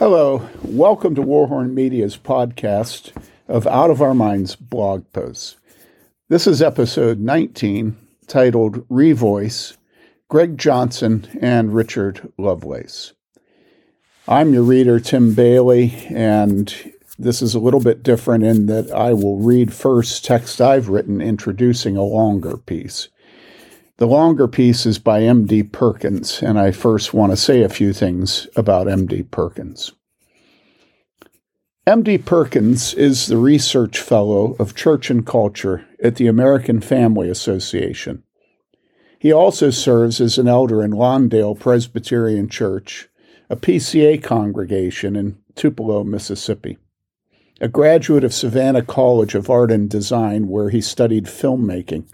Hello, welcome to Warhorn Media's podcast of Out of Our Minds blog posts. This is episode 19 titled Revoice Greg Johnson and Richard Lovelace. I'm your reader, Tim Bayly, and this is a little bit different in that I will read first text I've written introducing a longer piece. The longer piece is by M.D. Perkins, and I first want to say a few things about M.D. Perkins. M.D. Perkins is the research fellow of church and culture at the American Family Association. He also serves as an elder in Lawndale Presbyterian Church, a PCA congregation in Tupelo, Mississippi. A graduate of Savannah College of Art and Design, where he studied filmmaking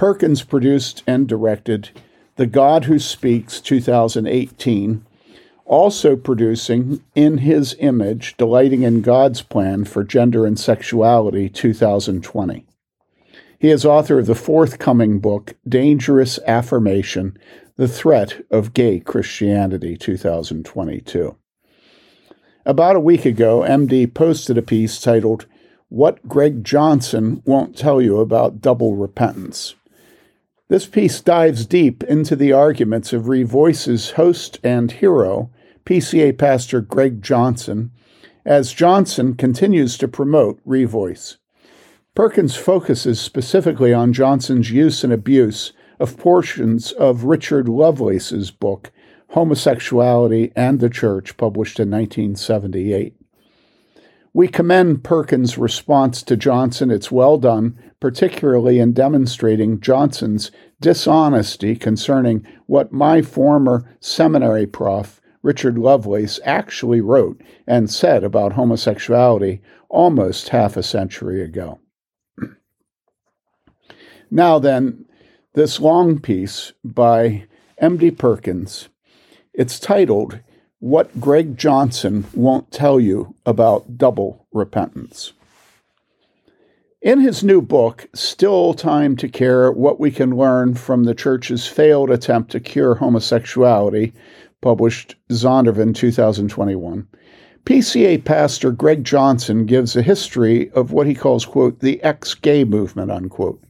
Perkins produced and directed The God Who Speaks 2018, also producing In His Image, Delighting in God's Plan for Gender and Sexuality 2020. He is author of the forthcoming book, Dangerous Affirmation The Threat of Gay Christianity 2022. About a week ago, MD posted a piece titled, What Greg Johnson Won't Tell You About Double Repentance. This piece dives deep into the arguments of Revoice's host and hero, PCA pastor Greg Johnson, as Johnson continues to promote Revoice. Perkins focuses specifically on Johnson's use and abuse of portions of Richard Lovelace's book, Homosexuality and the Church, published in 1978. We commend Perkins' response to Johnson. It's well done, particularly in demonstrating Johnson's dishonesty concerning what my former seminary prof, Richard Lovelace, actually wrote and said about homosexuality almost half a century ago. now, then, this long piece by M.D. Perkins. It's titled what Greg Johnson won't tell you about double repentance. In his new book, Still Time to Care What We Can Learn from the Church's Failed Attempt to Cure Homosexuality, published Zondervan 2021, PCA pastor Greg Johnson gives a history of what he calls, quote, the ex gay movement, unquote.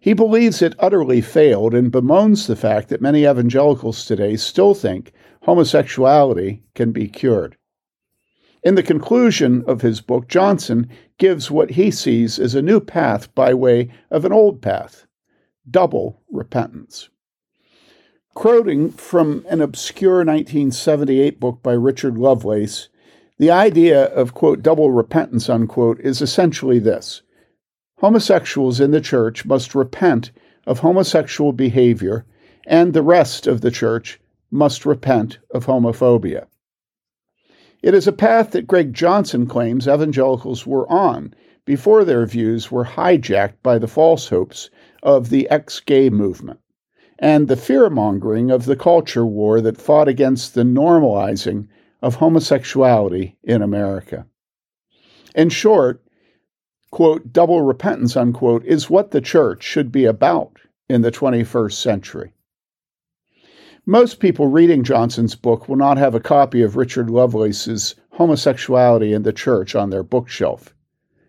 He believes it utterly failed and bemoans the fact that many evangelicals today still think homosexuality can be cured. In the conclusion of his book, Johnson gives what he sees as a new path by way of an old path double repentance. Quoting from an obscure 1978 book by Richard Lovelace, the idea of, quote, double repentance, unquote, is essentially this homosexuals in the church must repent of homosexual behavior, and the rest of the church must repent of homophobia. It is a path that Greg Johnson claims evangelicals were on before their views were hijacked by the false hopes of the ex gay movement and the fear mongering of the culture war that fought against the normalizing of homosexuality in America. In short, quote, double repentance, unquote, is what the church should be about in the 21st century. Most people reading Johnson's book will not have a copy of Richard Lovelace's Homosexuality in the Church on their bookshelf.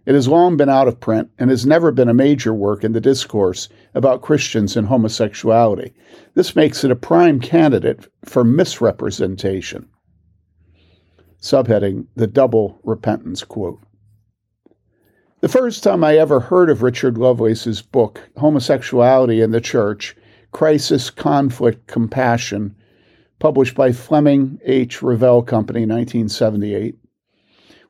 It has long been out of print and has never been a major work in the discourse about Christians and homosexuality. This makes it a prime candidate for misrepresentation. Subheading The Double Repentance Quote. The first time I ever heard of Richard Lovelace's book, Homosexuality in the Church, Crisis, Conflict, Compassion, published by Fleming H. Revell Company, 1978,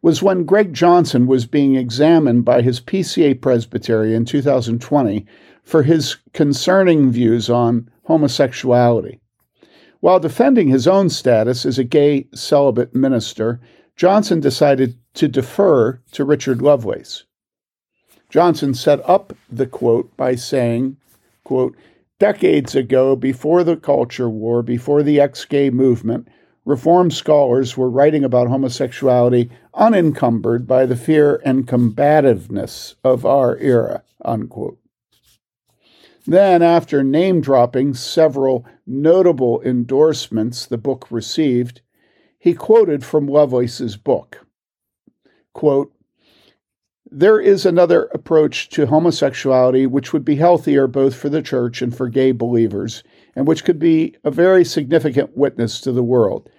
was when Greg Johnson was being examined by his PCA presbytery in 2020 for his concerning views on homosexuality. While defending his own status as a gay celibate minister, Johnson decided to defer to Richard Lovelace. Johnson set up the quote by saying, quote, Decades ago, before the culture war, before the ex gay movement, Reform scholars were writing about homosexuality unencumbered by the fear and combativeness of our era. Unquote. Then, after name dropping several notable endorsements the book received, he quoted from Lovelace's book. Quote, there is another approach to homosexuality which would be healthier both for the church and for gay believers, and which could be a very significant witness to the world.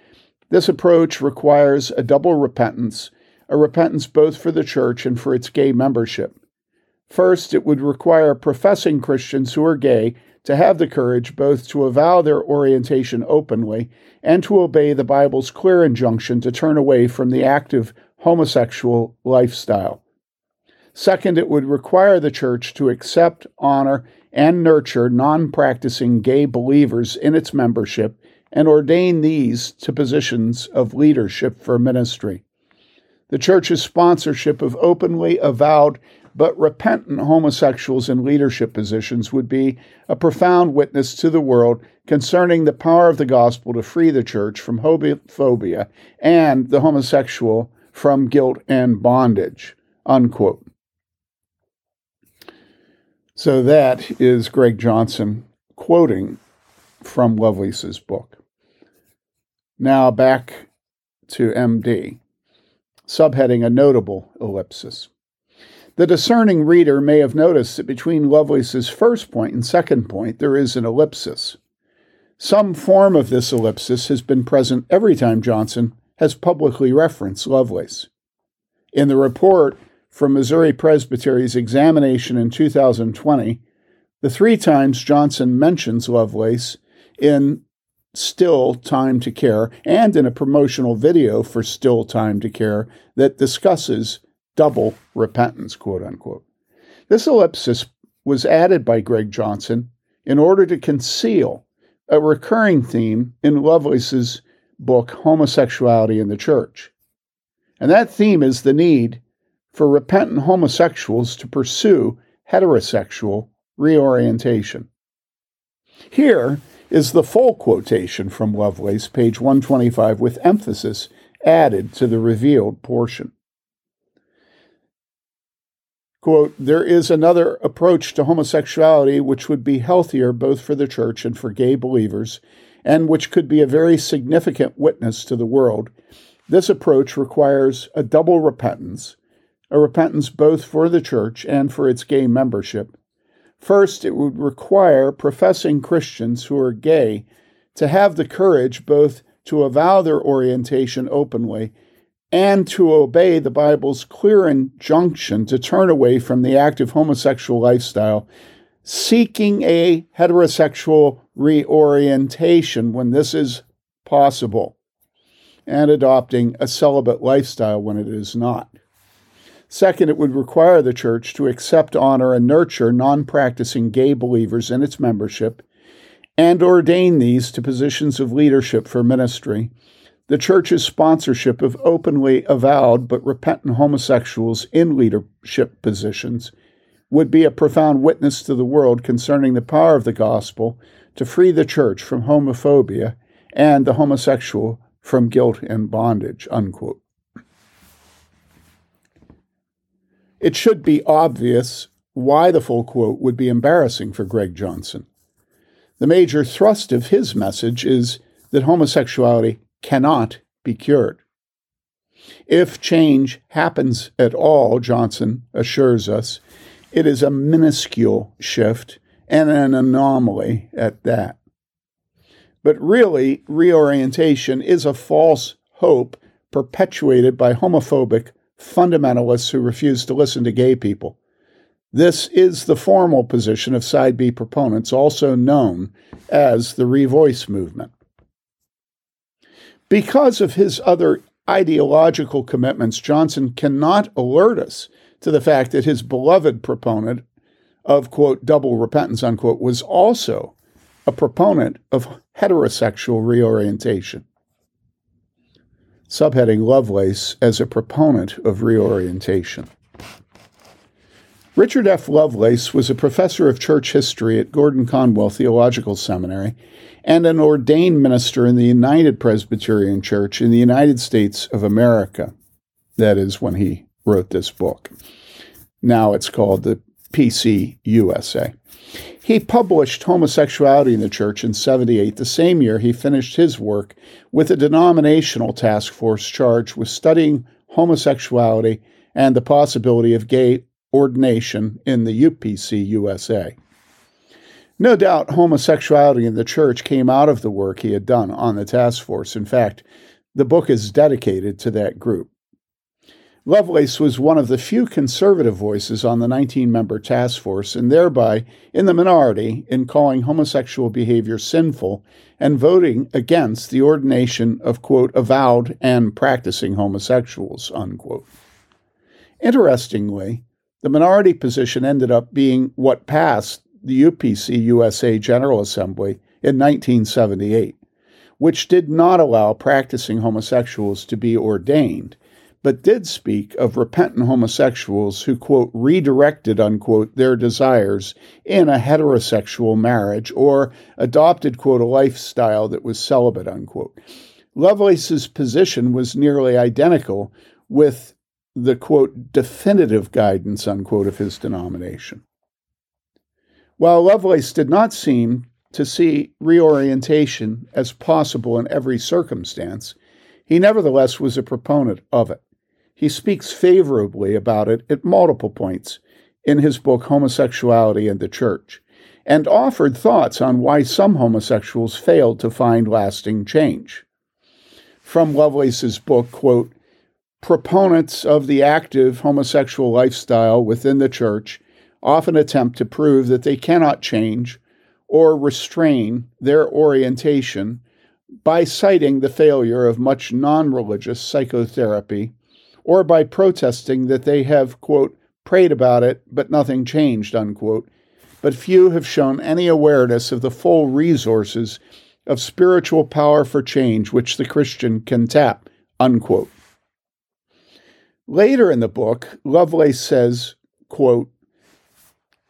This approach requires a double repentance, a repentance both for the church and for its gay membership. First, it would require professing Christians who are gay to have the courage both to avow their orientation openly and to obey the Bible's clear injunction to turn away from the active homosexual lifestyle. Second, it would require the church to accept, honor, and nurture non practicing gay believers in its membership and ordain these to positions of leadership for ministry. The church's sponsorship of openly avowed but repentant homosexuals in leadership positions would be a profound witness to the world concerning the power of the gospel to free the church from homophobia and the homosexual from guilt and bondage. Unquote. So that is Greg Johnson quoting from Lovelace's book. Now back to MD, subheading a notable ellipsis. The discerning reader may have noticed that between Lovelace's first point and second point there is an ellipsis. Some form of this ellipsis has been present every time Johnson has publicly referenced Lovelace. In the report from Missouri Presbytery's examination in 2020, the three times Johnson mentions Lovelace in Still Time to Care and in a promotional video for Still Time to Care that discusses double repentance, quote unquote. This ellipsis was added by Greg Johnson in order to conceal a recurring theme in Lovelace's book, Homosexuality in the Church. And that theme is the need for repentant homosexuals to pursue heterosexual reorientation. Here is the full quotation from Lovelace, page 125, with emphasis added to the revealed portion. Quote, there is another approach to homosexuality which would be healthier both for the church and for gay believers, and which could be a very significant witness to the world. This approach requires a double repentance, a repentance both for the church and for its gay membership. First, it would require professing Christians who are gay to have the courage both to avow their orientation openly and to obey the Bible's clear injunction to turn away from the active homosexual lifestyle, seeking a heterosexual reorientation when this is possible, and adopting a celibate lifestyle when it is not. Second, it would require the church to accept, honor, and nurture non practicing gay believers in its membership and ordain these to positions of leadership for ministry the church's sponsorship of openly avowed but repentant homosexuals in leadership positions would be a profound witness to the world concerning the power of the gospel to free the church from homophobia and the homosexual from guilt and bondage. Unquote. It should be obvious why the full quote would be embarrassing for Greg Johnson. The major thrust of his message is that homosexuality cannot be cured. If change happens at all, Johnson assures us, it is a minuscule shift and an anomaly at that. But really, reorientation is a false hope perpetuated by homophobic fundamentalists who refuse to listen to gay people. This is the formal position of Side B proponents, also known as the Revoice movement. Because of his other ideological commitments, Johnson cannot alert us to the fact that his beloved proponent of, quote, double repentance, unquote, was also a proponent of heterosexual reorientation. Subheading Lovelace as a proponent of reorientation. Richard F. Lovelace was a professor of church history at Gordon Conwell Theological Seminary and an ordained minister in the United Presbyterian Church in the United States of America. That is when he wrote this book. Now it's called the PC USA. He published Homosexuality in the Church in 78, the same year he finished his work with a denominational task force charged with studying homosexuality and the possibility of gay ordination in the UPC USA. No doubt homosexuality in the church came out of the work he had done on the task force. In fact, the book is dedicated to that group. Lovelace was one of the few conservative voices on the 19 member task force and thereby in the minority in calling homosexual behavior sinful and voting against the ordination of, quote, avowed and practicing homosexuals, unquote. Interestingly, the minority position ended up being what passed the UPC USA General Assembly in 1978, which did not allow practicing homosexuals to be ordained but did speak of repentant homosexuals who, quote, redirected, unquote, their desires in a heterosexual marriage or adopted, quote, a lifestyle that was celibate, unquote. Lovelace's position was nearly identical with the, quote, definitive guidance, unquote, of his denomination. While Lovelace did not seem to see reorientation as possible in every circumstance, he nevertheless was a proponent of it. He speaks favorably about it at multiple points in his book Homosexuality and the Church, and offered thoughts on why some homosexuals failed to find lasting change. From Lovelace's book, quote, Proponents of the active homosexual lifestyle within the church often attempt to prove that they cannot change or restrain their orientation by citing the failure of much non religious psychotherapy or by protesting that they have, quote, prayed about it, but nothing changed, unquote. But few have shown any awareness of the full resources of spiritual power for change which the Christian can tap, unquote. Later in the book, Lovelace says, quote,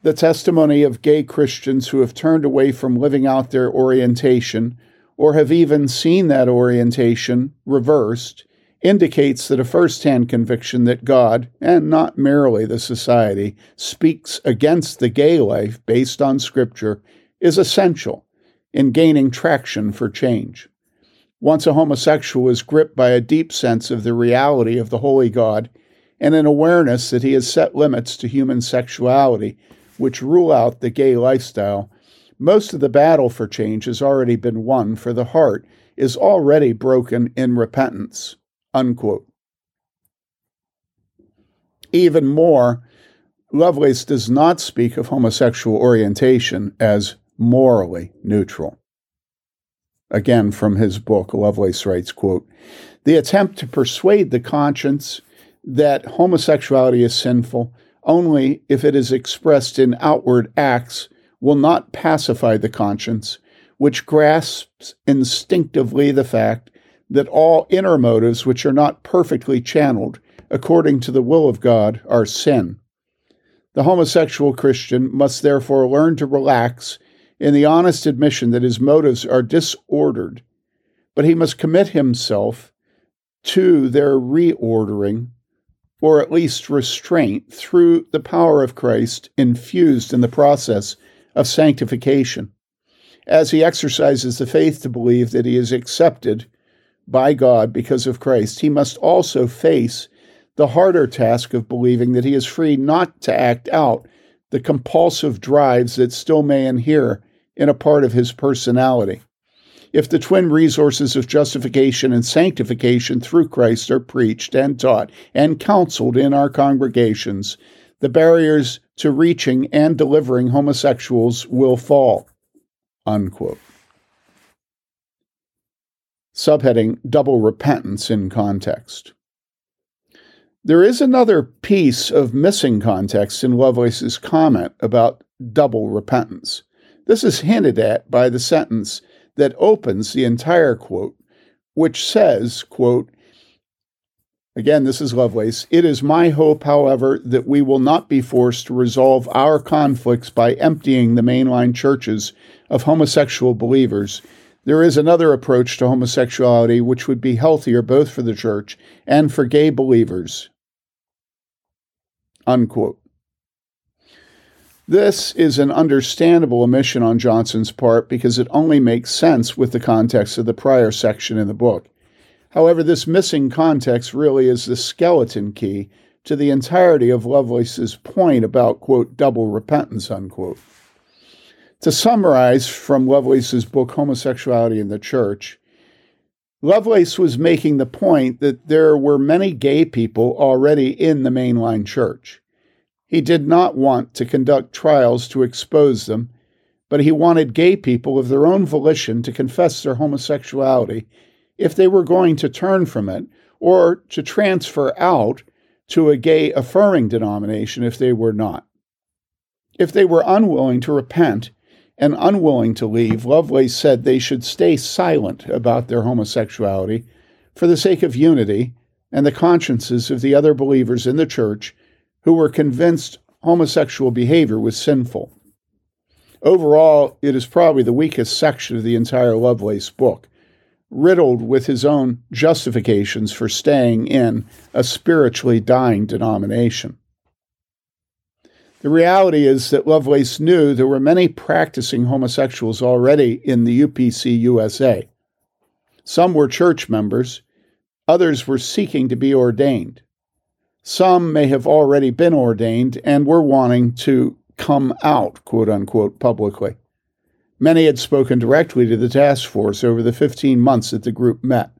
the testimony of gay Christians who have turned away from living out their orientation or have even seen that orientation reversed indicates that a first hand conviction that God, and not merely the society, speaks against the gay life based on Scripture is essential in gaining traction for change. Once a homosexual is gripped by a deep sense of the reality of the Holy God and an awareness that he has set limits to human sexuality, which rule out the gay lifestyle, most of the battle for change has already been won, for the heart is already broken in repentance. Unquote. Even more, Lovelace does not speak of homosexual orientation as morally neutral. Again, from his book, Lovelace writes, quote, The attempt to persuade the conscience that homosexuality is sinful only if it is expressed in outward acts will not pacify the conscience, which grasps instinctively the fact that all inner motives which are not perfectly channeled according to the will of God are sin. The homosexual Christian must therefore learn to relax in the honest admission that his motives are disordered, but he must commit himself to their reordering, or at least restraint, through the power of Christ infused in the process of sanctification. As he exercises the faith to believe that he is accepted by God because of Christ, he must also face the harder task of believing that he is free not to act out the compulsive drives that still may inhere in a part of his personality. If the twin resources of justification and sanctification through Christ are preached and taught and counseled in our congregations, the barriers to reaching and delivering homosexuals will fall. Unquote. Subheading Double Repentance in Context. There is another piece of missing context in Lovelace's comment about double repentance. This is hinted at by the sentence that opens the entire quote, which says, quote, Again, this is Lovelace. It is my hope, however, that we will not be forced to resolve our conflicts by emptying the mainline churches of homosexual believers there is another approach to homosexuality which would be healthier both for the church and for gay believers. Unquote. This is an understandable omission on Johnson's part because it only makes sense with the context of the prior section in the book. However, this missing context really is the skeleton key to the entirety of Lovelace's point about, quote, double repentance, unquote. To summarize from Lovelace's book, Homosexuality in the Church, Lovelace was making the point that there were many gay people already in the mainline church. He did not want to conduct trials to expose them, but he wanted gay people of their own volition to confess their homosexuality if they were going to turn from it or to transfer out to a gay affirming denomination if they were not. If they were unwilling to repent and unwilling to leave, Lovelace said they should stay silent about their homosexuality for the sake of unity and the consciences of the other believers in the church who were convinced homosexual behavior was sinful. Overall, it is probably the weakest section of the entire Lovelace book, riddled with his own justifications for staying in a spiritually dying denomination. The reality is that Lovelace knew there were many practicing homosexuals already in the UPC USA. Some were church members, others were seeking to be ordained. Some may have already been ordained and were wanting to come out, quote unquote, publicly. Many had spoken directly to the task force over the 15 months that the group met.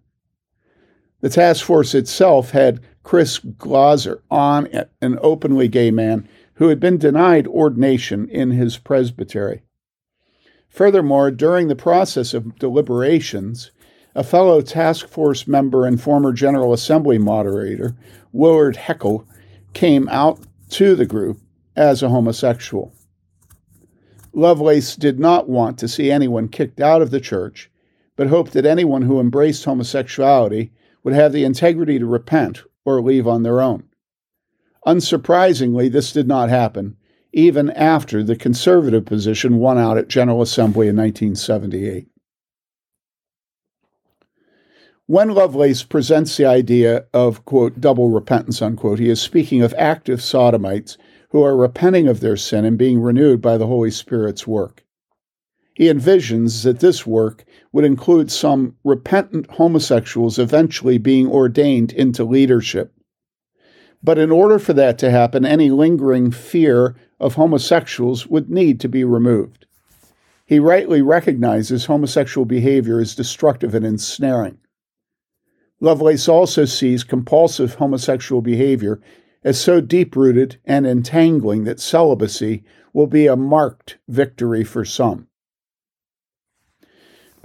The task force itself had Chris Glaser on it, an openly gay man who had been denied ordination in his presbytery. Furthermore, during the process of deliberations, a fellow task force member and former General Assembly moderator Willard Heckel came out to the group as a homosexual. Lovelace did not want to see anyone kicked out of the church, but hoped that anyone who embraced homosexuality would have the integrity to repent or leave on their own. Unsurprisingly, this did not happen, even after the conservative position won out at General Assembly in 1978. When Lovelace presents the idea of, quote, double repentance, unquote, he is speaking of active sodomites who are repenting of their sin and being renewed by the Holy Spirit's work. He envisions that this work would include some repentant homosexuals eventually being ordained into leadership. But in order for that to happen, any lingering fear of homosexuals would need to be removed. He rightly recognizes homosexual behavior as destructive and ensnaring. Lovelace also sees compulsive homosexual behavior as so deep rooted and entangling that celibacy will be a marked victory for some.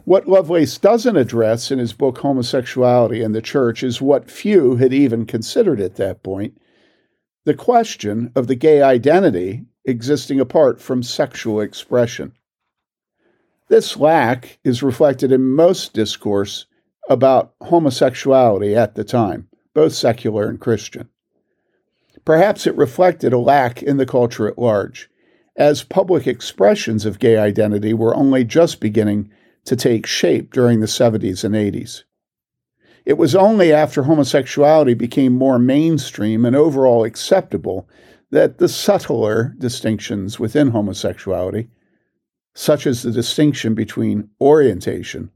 What Lovelace doesn't address in his book Homosexuality and the Church is what few had even considered at that point the question of the gay identity existing apart from sexual expression. This lack is reflected in most discourse about homosexuality at the time, both secular and Christian. Perhaps it reflected a lack in the culture at large, as public expressions of gay identity were only just beginning to take shape during the 70s and 80s. It was only after homosexuality became more mainstream and overall acceptable that the subtler distinctions within homosexuality, such as the distinction between orientation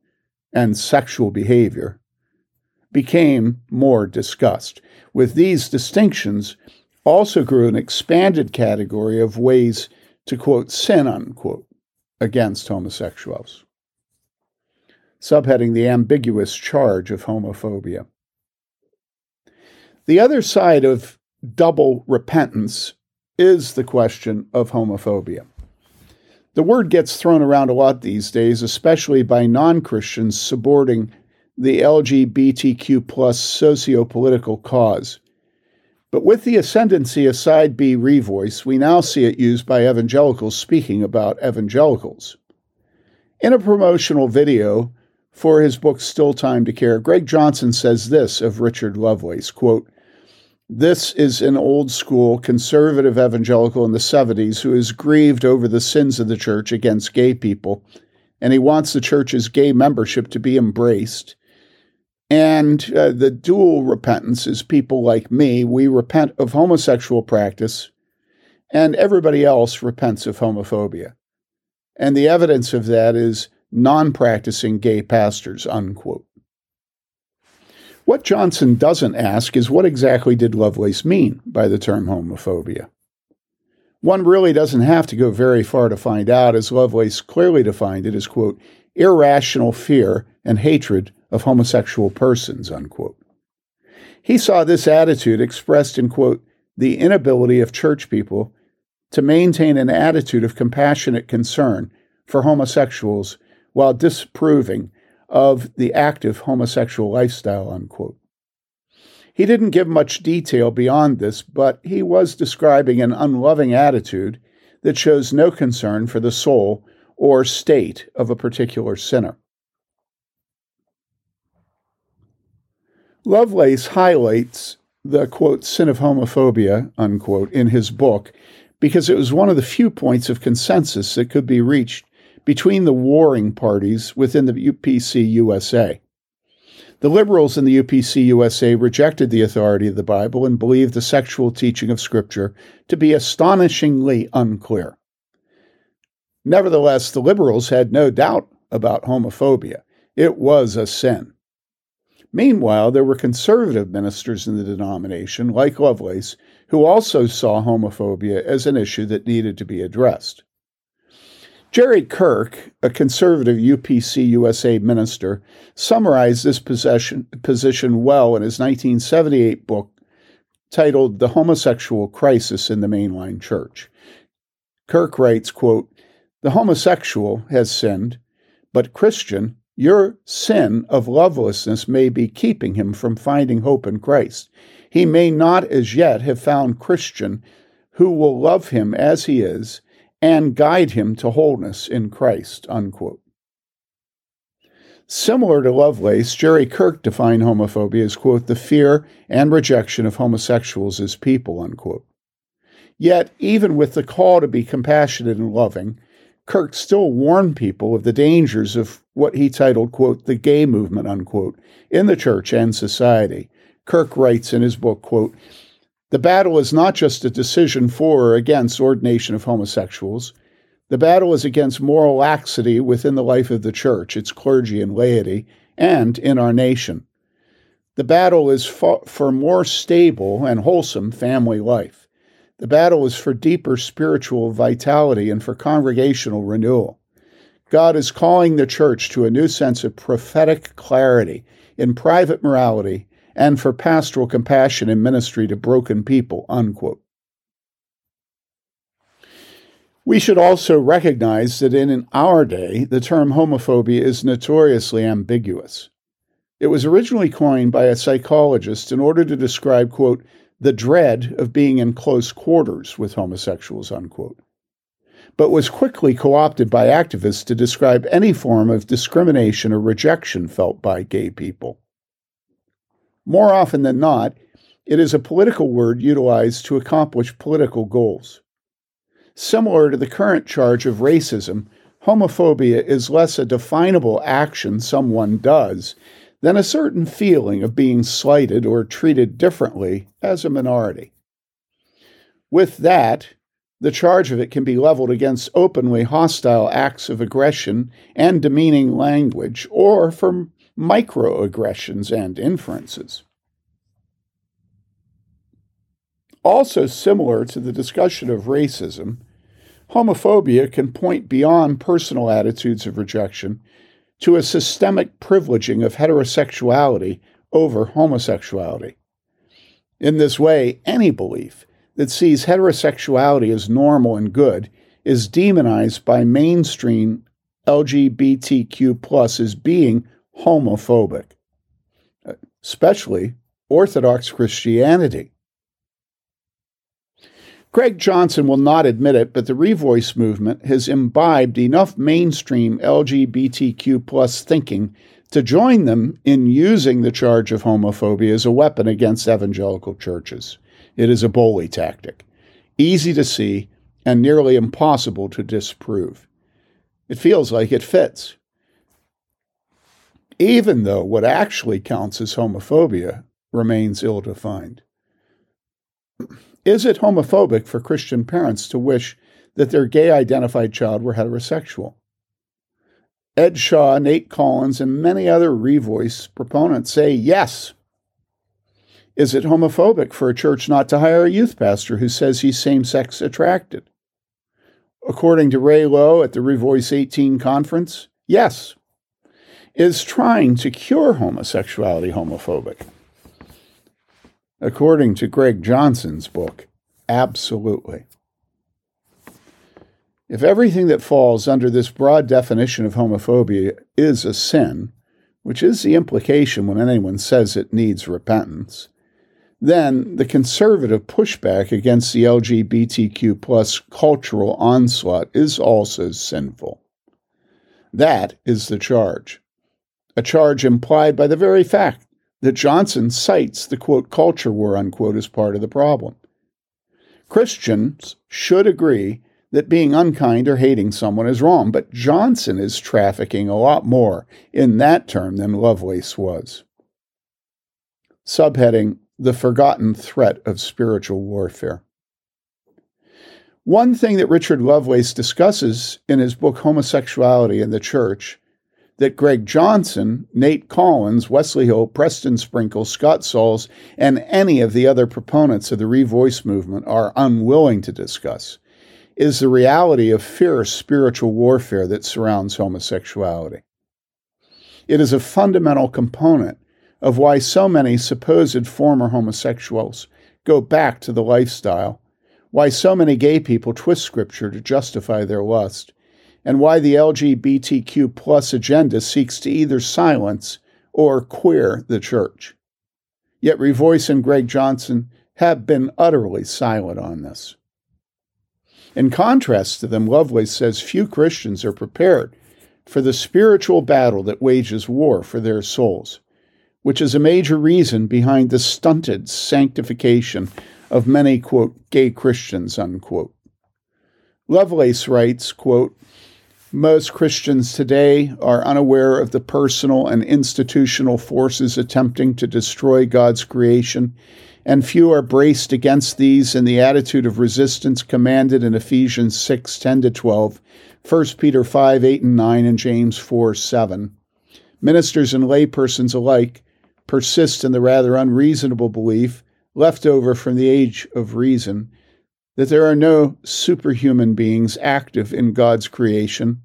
and sexual behavior became more discussed. With these distinctions, also grew an expanded category of ways to quote sin unquote against homosexuals. Subheading the ambiguous charge of homophobia. The other side of double repentance is the question of homophobia. The word gets thrown around a lot these days, especially by non Christians supporting the LGBTQ plus socio political cause. But with the ascendancy of Side B Revoice, we now see it used by evangelicals speaking about evangelicals. In a promotional video for his book Still Time to Care, Greg Johnson says this of Richard Lovelace quote, this is an old school conservative evangelical in the 70s who is grieved over the sins of the church against gay people, and he wants the church's gay membership to be embraced. And uh, the dual repentance is people like me. We repent of homosexual practice, and everybody else repents of homophobia. And the evidence of that is non practicing gay pastors, unquote. What Johnson doesn't ask is what exactly did Lovelace mean by the term homophobia? One really doesn't have to go very far to find out, as Lovelace clearly defined it as, quote, irrational fear and hatred of homosexual persons, unquote. He saw this attitude expressed in, quote, the inability of church people to maintain an attitude of compassionate concern for homosexuals while disapproving of the active homosexual lifestyle, unquote. He didn't give much detail beyond this, but he was describing an unloving attitude that shows no concern for the soul or state of a particular sinner. Lovelace highlights the quote sin of homophobia unquote in his book because it was one of the few points of consensus that could be reached between the warring parties within the UPC USA. The liberals in the UPC USA rejected the authority of the Bible and believed the sexual teaching of Scripture to be astonishingly unclear. Nevertheless, the liberals had no doubt about homophobia. It was a sin. Meanwhile, there were conservative ministers in the denomination, like Lovelace, who also saw homophobia as an issue that needed to be addressed. Jerry Kirk, a conservative UPC USA minister, summarized this position, well in his 1978 book titled The Homosexual Crisis in the Mainline Church. Kirk writes, quote, The homosexual has sinned, but Christian, your sin of lovelessness may be keeping him from finding hope in Christ. He may not as yet have found Christian who will love him as he is and guide him to wholeness in Christ. Unquote. Similar to Lovelace, Jerry Kirk defined homophobia as, quote, the fear and rejection of homosexuals as people, unquote. Yet, even with the call to be compassionate and loving, Kirk still warned people of the dangers of what he titled, quote, the gay movement, unquote, in the church and society. Kirk writes in his book, quote, the battle is not just a decision for or against ordination of homosexuals. The battle is against moral laxity within the life of the church, its clergy and laity, and in our nation. The battle is for, more stable and wholesome family life. The battle is for deeper spiritual vitality and for congregational renewal. God is calling the church to a new sense of prophetic clarity in private morality and for pastoral compassion and ministry to broken people. Unquote. We should also recognize that in our day, the term homophobia is notoriously ambiguous. It was originally coined by a psychologist in order to describe, quote, the dread of being in close quarters with homosexuals, unquote, but was quickly co opted by activists to describe any form of discrimination or rejection felt by gay people. More often than not, it is a political word utilized to accomplish political goals. Similar to the current charge of racism, homophobia is less a definable action someone does than a certain feeling of being slighted or treated differently as a minority. With that, the charge of it can be leveled against openly hostile acts of aggression and demeaning language, or from microaggressions and inferences. Also, similar to the discussion of racism, homophobia can point beyond personal attitudes of rejection to a systemic privileging of heterosexuality over homosexuality. In this way, any belief that sees heterosexuality as normal and good is demonized by mainstream LGBTQ plus as being homophobic, especially Orthodox Christianity. Greg Johnson will not admit it, but the Revoice movement has imbibed enough mainstream LGBTQ plus thinking to join them in using the charge of homophobia as a weapon against evangelical churches. It is a bully tactic, easy to see and nearly impossible to disprove. It feels like it fits even though what actually counts as homophobia remains ill defined. Is it homophobic for Christian parents to wish that their gay identified child were heterosexual? Ed Shaw, Nate Collins, and many other Revoice proponents say yes. Is it homophobic for a church not to hire a youth pastor who says he's same sex attracted? According to Ray Lowe at the Revoice 18 conference, yes. Is trying to cure homosexuality homophobic? According to Greg Johnson's book, absolutely. If everything that falls under this broad definition of homophobia is a sin, which is the implication when anyone says it needs repentance, then the conservative pushback against the LGBTQ plus cultural onslaught is also sinful. That is the charge. A charge implied by the very fact that Johnson cites the quote culture war unquote as part of the problem. Christians should agree that being unkind or hating someone is wrong, but Johnson is trafficking a lot more in that term than Lovelace was. Subheading The Forgotten Threat of Spiritual Warfare. One thing that Richard Lovelace discusses in his book Homosexuality in the Church that Greg Johnson, Nate Collins, Wesley Hill, Preston Sprinkle, Scott Sauls, and any of the other proponents of the Revoice movement are unwilling to discuss is the reality of fierce spiritual warfare that surrounds homosexuality. It is a fundamental component of why so many supposed former homosexuals go back to the lifestyle, why so many gay people twist scripture to justify their lust, and why the LGBTQ plus agenda seeks to either silence or queer the church. Yet Revoice and Greg Johnson have been utterly silent on this. In contrast to them, Lovelace says few Christians are prepared for the spiritual battle that wages war for their souls, which is a major reason behind the stunted sanctification of many, quote, gay Christians, unquote. Lovelace writes, quote, most Christians today are unaware of the personal and institutional forces attempting to destroy God's creation and few are braced against these in the attitude of resistance commanded in Ephesians 6 10 to 12, 1 Peter 5 8 and 9, and James 4 7. Ministers and laypersons alike persist in the rather unreasonable belief, left over from the age of reason, that there are no superhuman beings active in God's creation.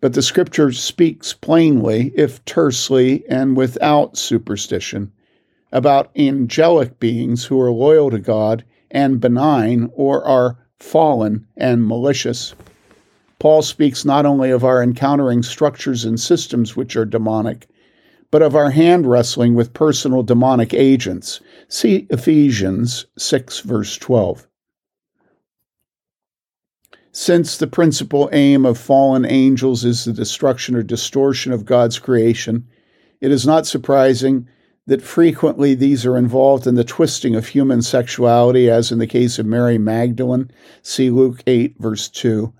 But the scripture speaks plainly, if tersely and without superstition, about angelic beings who are loyal to God and benign or are fallen and malicious. Paul speaks not only of our encountering structures and systems which are demonic, but of our hand wrestling with personal demonic agents. See Ephesians 6, verse 12. Since the principal aim of fallen angels is the destruction or distortion of God's creation, it is not surprising that frequently these are involved in the twisting of human sexuality, as in the case of Mary Magdalene, see Luke 8, verse 2.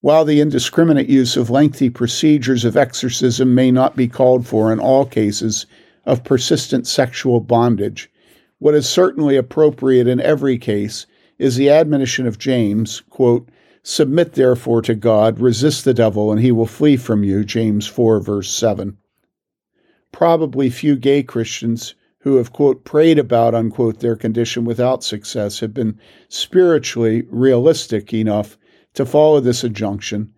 While the indiscriminate use of lengthy procedures of exorcism may not be called for in all cases of persistent sexual bondage, what is certainly appropriate in every case is the admonition of James, quote, Submit therefore to God, resist the devil, and he will flee from you, James 4, verse 7 probably few gay Christians who have, quote, prayed about, unquote, their condition without success have been spiritually realistic enough to follow this injunction,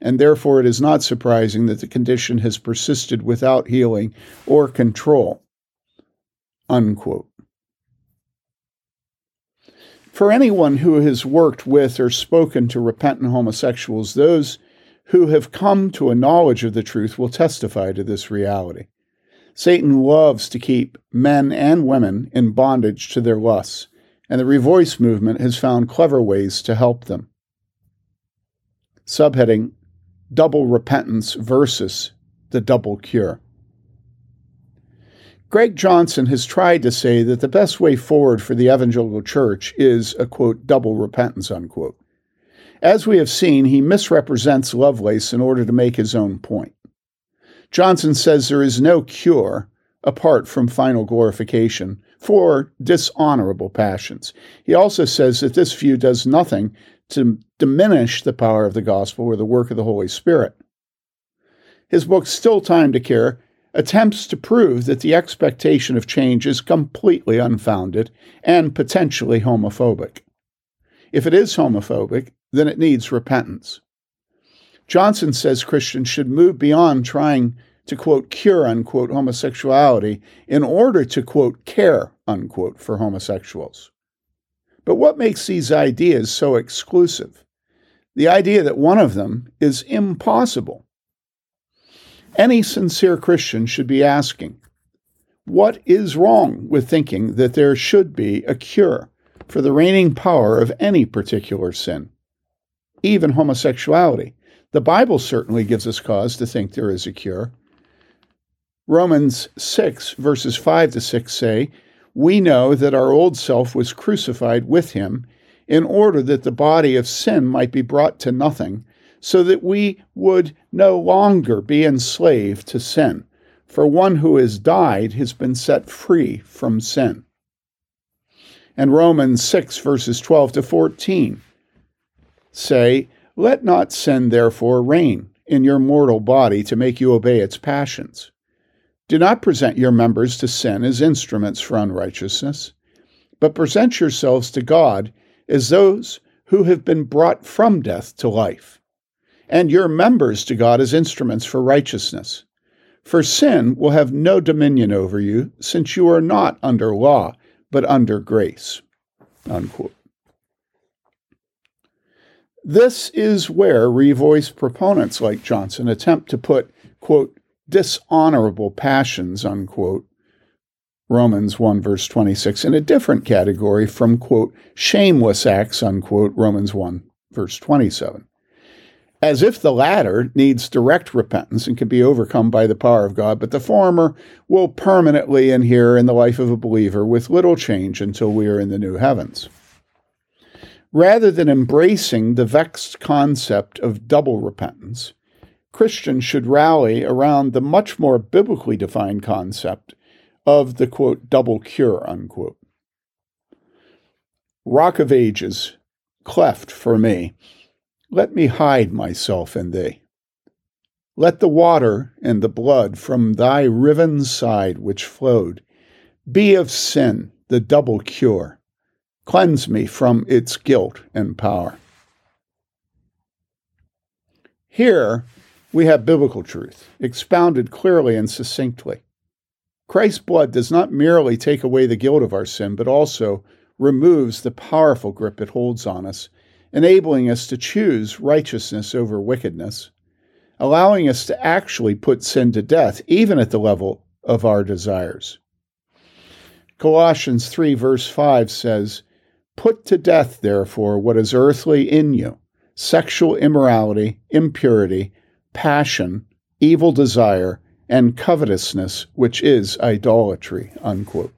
and therefore it is not surprising that the condition has persisted without healing or control, unquote. For anyone who has worked with or spoken to repentant homosexuals, those who have come to a knowledge of the truth will testify to this reality. Satan loves to keep men and women in bondage to their lusts, and the Revoice movement has found clever ways to help them. Subheading Double Repentance versus the Double Cure. Greg Johnson has tried to say that the best way forward for the evangelical church is a quote, double repentance, unquote. As we have seen, he misrepresents Lovelace in order to make his own point. Johnson says there is no cure, apart from final glorification for dishonorable passions. He also says that this view does nothing to diminish the power of the gospel or the work of the Holy Spirit. His book, Still Time to Care, attempts to prove that the expectation of change is completely unfounded and potentially homophobic. If it is homophobic, then it needs repentance. Johnson says Christians should move beyond trying to quote cure unquote homosexuality in order to quote care unquote for homosexuals. But what makes these ideas so exclusive? The idea that one of them is impossible. Any sincere Christian should be asking, what is wrong with thinking that there should be a cure for the reigning power of any particular sin, even homosexuality? The Bible certainly gives us cause to think there is a cure. Romans 6, verses 5 to 6 say, We know that our old self was crucified with him in order that the body of sin might be brought to nothing, so that we would no longer be enslaved to sin. For one who has died has been set free from sin. And Romans 6, verses 12 to 14 say, Let not sin therefore reign in your mortal body to make you obey its passions. Do not present your members to sin as instruments for unrighteousness, but present yourselves to God as those who have been brought from death to life, and your members to God as instruments for righteousness. For sin will have no dominion over you, since you are not under law, but under grace. Unquote. This is where revoice proponents like Johnson attempt to put, quote, dishonorable passions, unquote, Romans 1, verse 26, in a different category from, quote, shameless acts, unquote, Romans 1, verse 27. As if the latter needs direct repentance and can be overcome by the power of God, but the former will permanently inhere in the life of a believer with little change until we are in the new heavens. Rather than embracing the vexed concept of double repentance, Christians should rally around the much more biblically defined concept of the quote, double cure, unquote. Rock of ages, cleft for me, let me hide myself in thee. Let the water and the blood from thy riven side which flowed be of sin the double cure. Cleanse me from its guilt and power. Here, we have biblical truth, expounded clearly and succinctly. Christ's blood does not merely take away the guilt of our sin, but also removes the powerful grip it holds on us, enabling us to choose righteousness over wickedness, allowing us to actually put sin to death, even at the level of our desires. Colossians 3, verse 5 says, Put to death, therefore, what is earthly in you sexual immorality, impurity, passion, evil desire, and covetousness, which is idolatry. Unquote.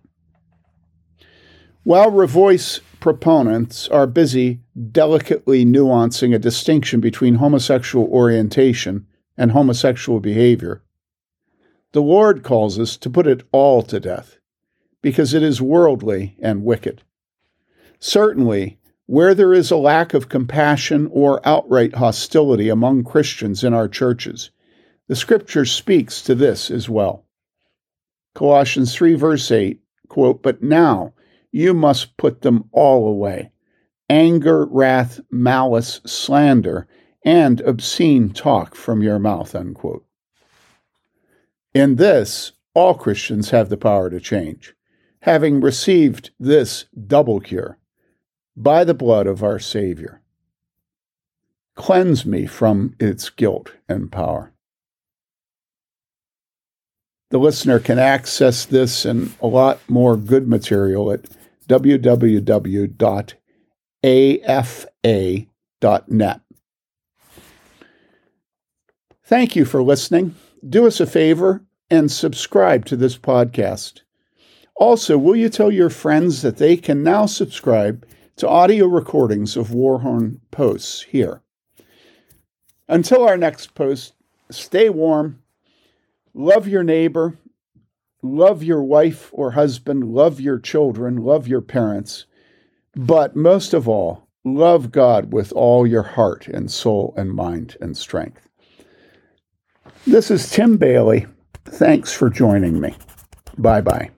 While Revoice proponents are busy delicately nuancing a distinction between homosexual orientation and homosexual behavior, the Lord calls us to put it all to death, because it is worldly and wicked. Certainly, where there is a lack of compassion or outright hostility among Christians in our churches, the scripture speaks to this as well. Colossians 3, verse 8, quote, But now you must put them all away anger, wrath, malice, slander, and obscene talk from your mouth, unquote. In this, all Christians have the power to change, having received this double cure by the blood of our Savior. Cleanse me from its guilt and power. The listener can access this and a lot more good material at www.afa.net. Thank you for listening. Do us a favor and subscribe to this podcast. Also, will you tell your friends that they can now subscribe to audio recordings of Warhorn posts here. Until our next post, stay warm, love your neighbor, love your wife or husband, love your children, love your parents, but most of all, love God with all your heart and soul and mind and strength. This is Tim Bayly. Thanks for joining me. Bye bye.